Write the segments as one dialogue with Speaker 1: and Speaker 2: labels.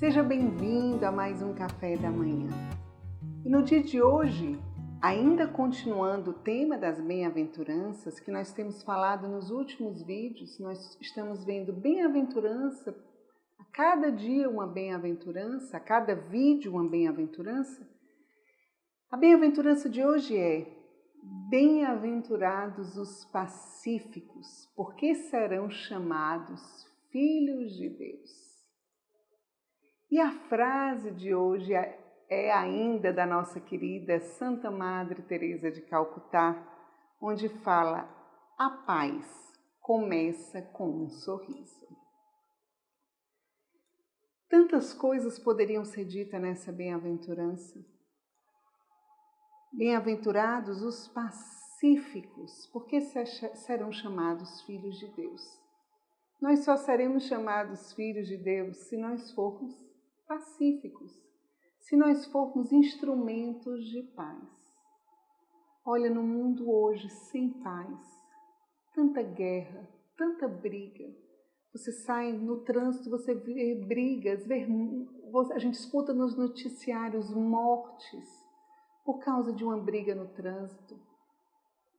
Speaker 1: Seja bem-vindo a mais um Café da Manhã. E no dia de hoje, ainda continuando o tema das bem-aventuranças que nós temos falado nos últimos vídeos, nós estamos vendo bem-aventurança, a cada dia uma bem-aventurança, a cada vídeo uma bem-aventurança. A bem-aventurança de hoje é: Bem-aventurados os pacíficos, porque serão chamados filhos de Deus. E a frase de hoje é, é ainda da nossa querida Santa Madre Teresa de Calcutá, onde fala: a paz começa com um sorriso. Tantas coisas poderiam ser ditas nessa bem-aventurança. Bem-aventurados os pacíficos, porque serão chamados filhos de Deus. Nós só seremos chamados filhos de Deus se nós formos pacíficos, se nós formos instrumentos de paz. Olha, no mundo hoje sem paz, tanta guerra, tanta briga. Você sai no trânsito, você vê brigas, vê, a gente escuta nos noticiários mortes por causa de uma briga no trânsito.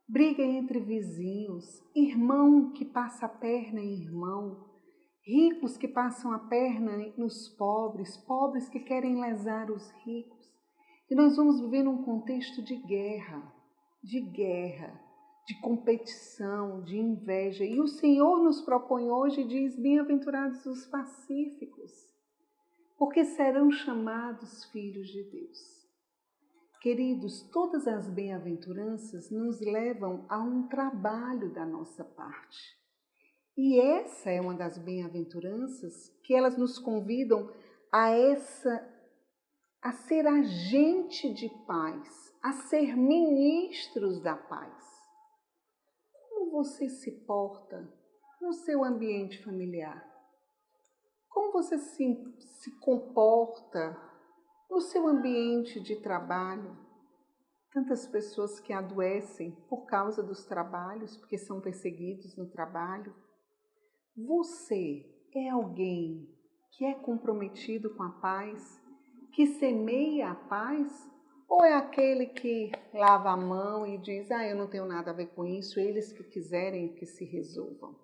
Speaker 1: Briga entre vizinhos, irmão que passa a perna em irmão, ricos que passam a perna nos pobres, pobres que querem lesar os ricos. E nós vamos viver num contexto de guerra, de guerra, de competição, de inveja. E o Senhor nos propõe hoje e diz: Bem-aventurados os pacíficos, porque serão chamados filhos de Deus. Queridos, todas as bem-aventuranças nos levam a um trabalho da nossa parte. E essa é uma das bem-aventuranças que elas nos convidam a essa a ser agente de paz, a ser ministros da paz. Como você se porta no seu ambiente familiar? Como você se, se comporta no seu ambiente de trabalho? Tantas pessoas que adoecem por causa dos trabalhos, porque são perseguidos no trabalho você é alguém que é comprometido com a paz, que semeia a paz? Ou é aquele que lava a mão e diz: Ah, eu não tenho nada a ver com isso, eles que quiserem que se resolvam?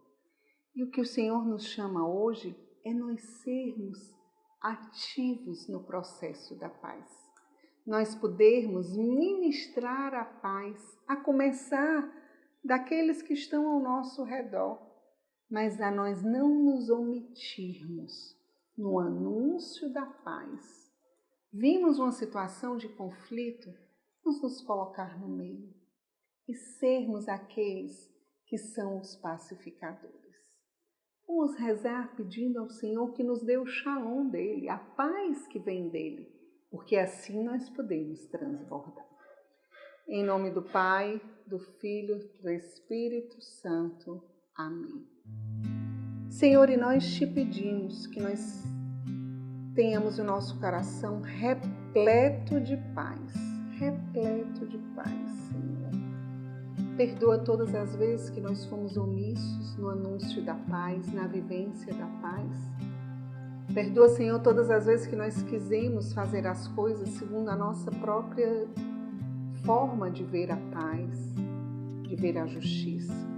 Speaker 1: E o que o Senhor nos chama hoje é nós sermos ativos no processo da paz. Nós podermos ministrar a paz, a começar daqueles que estão ao nosso redor mas a nós não nos omitirmos no anúncio da paz. Vimos uma situação de conflito, vamos nos colocar no meio e sermos aqueles que são os pacificadores. Vamos rezar pedindo ao Senhor que nos dê o shalom dele, a paz que vem dele, porque assim nós podemos transbordar. Em nome do Pai, do Filho, do Espírito Santo. Amém. Senhor, e nós te pedimos que nós tenhamos o nosso coração repleto de paz, repleto de paz, Senhor. Perdoa todas as vezes que nós fomos omissos no anúncio da paz, na vivência da paz. Perdoa, Senhor, todas as vezes que nós quisemos fazer as coisas segundo a nossa própria forma de ver a paz, de ver a justiça.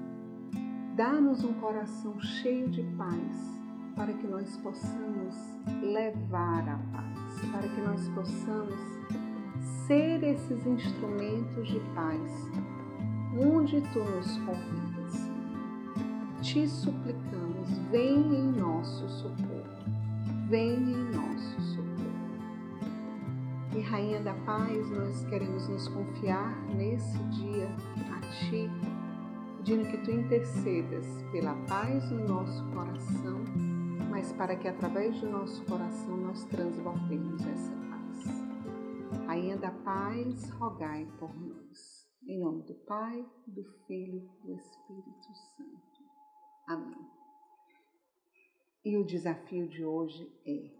Speaker 1: Dá-nos um coração cheio de paz, para que nós possamos levar a paz, para que nós possamos ser esses instrumentos de paz, onde tu nos convidas. Te suplicamos, vem em nosso socorro, vem em nosso socorro. E Rainha da Paz, nós queremos nos confiar nesse dia a Ti pedindo que tu intercedas pela paz no nosso coração, mas para que através do nosso coração nós transbordemos essa paz. Rainha da paz, rogai por nós. Em nome do Pai, do Filho e do Espírito Santo. Amém. E o desafio de hoje é: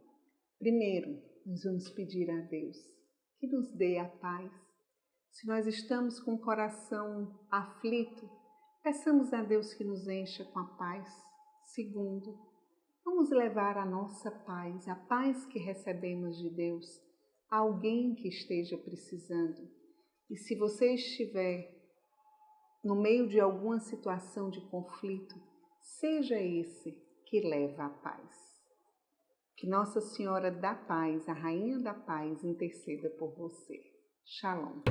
Speaker 1: primeiro, nós vamos pedir a Deus que nos dê a paz. Se nós estamos com o coração aflito, Peçamos a Deus que nos encha com a paz. Segundo, Vamos levar a nossa paz, a paz que recebemos de Deus, a alguém que esteja precisando. E se você estiver no meio de alguma situação de conflito, seja esse que leva a paz. Que Nossa Senhora da Paz, a Rainha da Paz, interceda por você. Shalom.